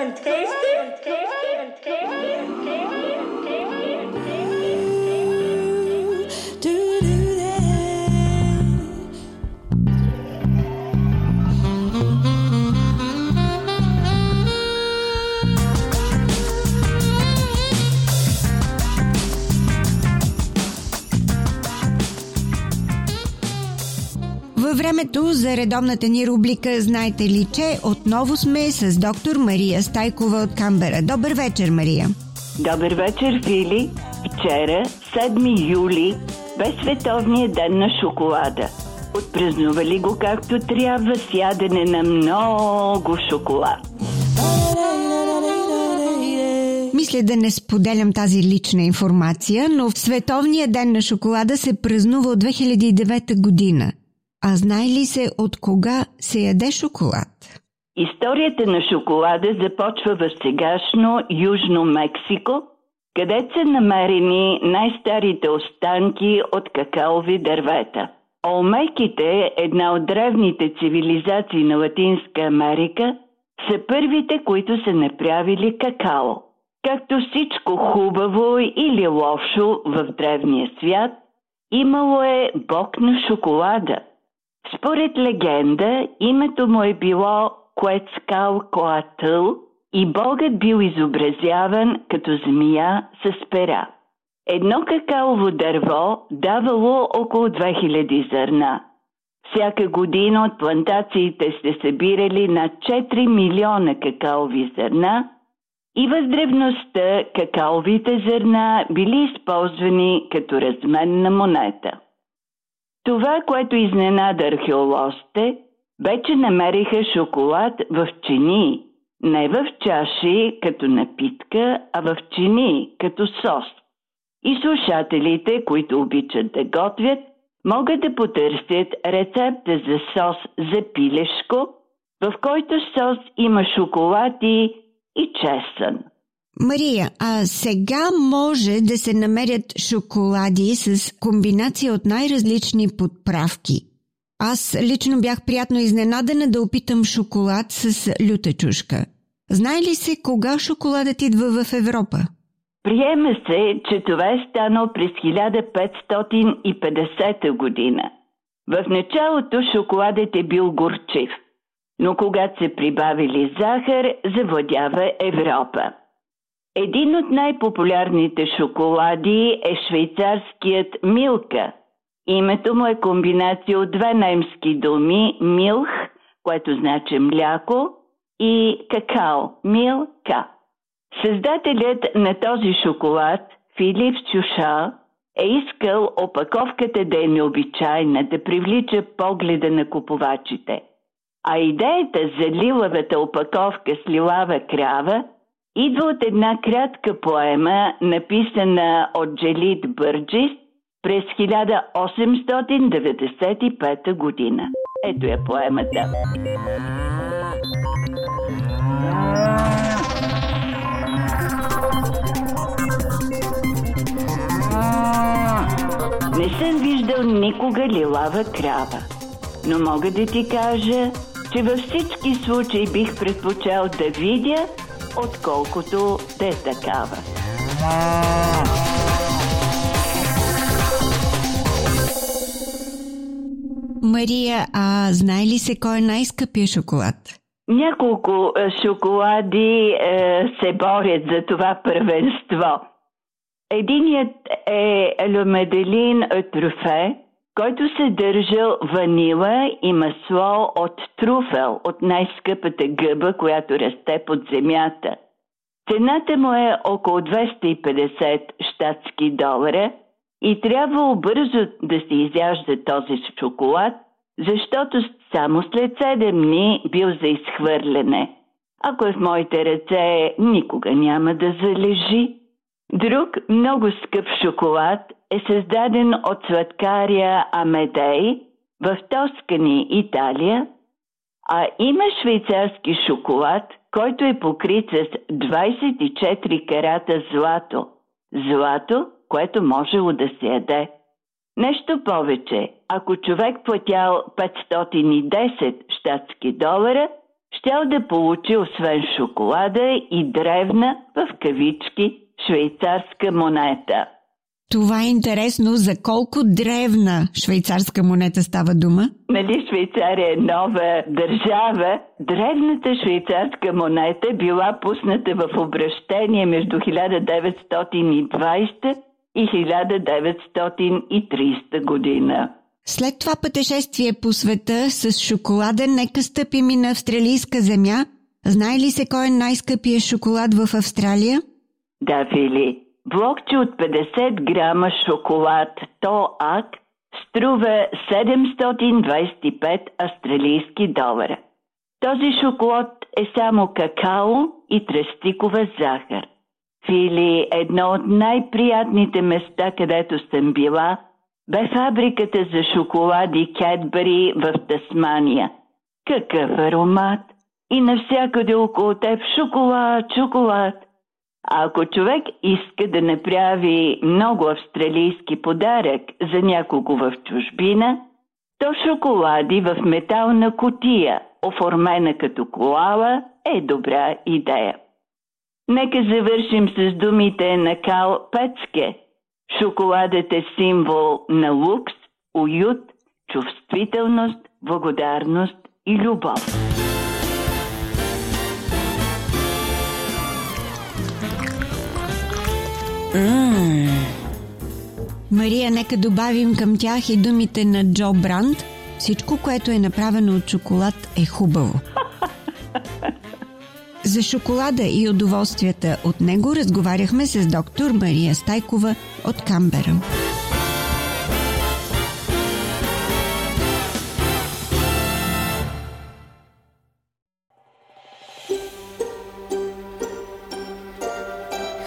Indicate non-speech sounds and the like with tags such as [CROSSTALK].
and tasty, tasty. Във времето за редовната ни рубрика Знаете ли, че отново сме с доктор Мария Стайкова от Камбера. Добър вечер, Мария. Добър вечер, Фили. Вчера, 7 юли, бе Световния ден на шоколада. Отпразнували го както трябва с ядене на много шоколад. Мисля да не споделям тази лична информация, но в Световния ден на шоколада се празнува от 2009 година. А знае ли се от кога се яде шоколад? Историята на шоколада започва в сегашно Южно Мексико, където са намерени най-старите останки от какаови дървета. Олмеките, една от древните цивилизации на Латинска Америка, са първите, които са направили какао. Както всичко хубаво или лошо в древния свят, имало е бог на шоколада – според легенда, името му е било Куецкал Коатъл и богът бил изобразяван като змия с пера. Едно какаово дърво давало около 2000 зърна. Всяка година от плантациите сте събирали над 4 милиона какаови зърна и в древността какаовите зърна били използвани като разменна монета. Това, което изненада археолозите, бе, че намериха шоколад в чинии, не в чаши като напитка, а в чинии като сос. И слушателите, които обичат да готвят, могат да потърсят рецепта за сос за пилешко, в който сос има шоколад и, и чесън. Мария, а сега може да се намерят шоколади с комбинация от най-различни подправки. Аз лично бях приятно изненадана да опитам шоколад с люта чушка. Знае ли се кога шоколадът идва в Европа? Приема се, че това е станало през 1550 година. В началото шоколадът е бил горчив, но когато се прибавили захар, завладява Европа. Един от най-популярните шоколади е швейцарският Милка. Името му е комбинация от две немски думи Милх, което значи мляко, и какао, Милка. Създателят на този шоколад, Филип Чуша, е искал опаковката да е необичайна, да привлича погледа на купувачите. А идеята за лилавата опаковка с лилава крава – идва от една кратка поема, написана от Джелит Бърджис през 1895 година. Ето е поемата. Не съм виждал никога лилава крава, но мога да ти кажа, че във всички случаи бих предпочел да видя отколкото е такава. Мария, а знае ли се кой е най-скъпия шоколад? Няколко е, шоколади е, се борят за това първенство. Единият е Лемеделин Трюфе, който съдържал ванила и масло от труфел, от най-скъпата гъба, която расте под земята. Цената му е около 250 щатски долара и трябва бързо да се изяжда този шоколад, защото само след 7 дни бил за изхвърляне. Ако е в моите ръце, никога няма да залежи. Друг много скъп шоколад е създаден от сладкаря Амедей в Тоскани, Италия, а има швейцарски шоколад, който е покрит с 24 карата злато. Злато, което можело да се яде. Нещо повече, ако човек платял 510 щатски долара, щял да получи освен шоколада и древна в кавички швейцарска монета. Това е интересно. За колко древна швейцарска монета става дума? Нали Швейцария е нова държава? Древната швейцарска монета била пусната в обращение между 1920 и 1930 година. След това пътешествие по света с шоколада, нека стъпим и на австралийска земя. Знае ли се кой е най-скъпия шоколад в Австралия? Да, Фили, блокче от 50 грама шоколад ТОАК струва 725 австралийски долара. Този шоколад е само какао и тръстикова захар. Фили, едно от най-приятните места, където съм била, бе фабриката за шоколади Кетбери в Тасмания. Какъв аромат! И навсякъде около теб шоколад, шоколад – ако човек иска да направи много австралийски подарък за някого в чужбина, то шоколади в метална котия, оформена като колала, е добра идея. Нека завършим с думите на Кал Пецке. Шоколадът е символ на лукс, уют, чувствителност, благодарност и любов. Мария, нека добавим към тях и думите на Джо Бранд. Всичко, което е направено от шоколад е хубаво. [LAUGHS] За шоколада и удоволствията от него разговаряхме с доктор Мария Стайкова от Камбера.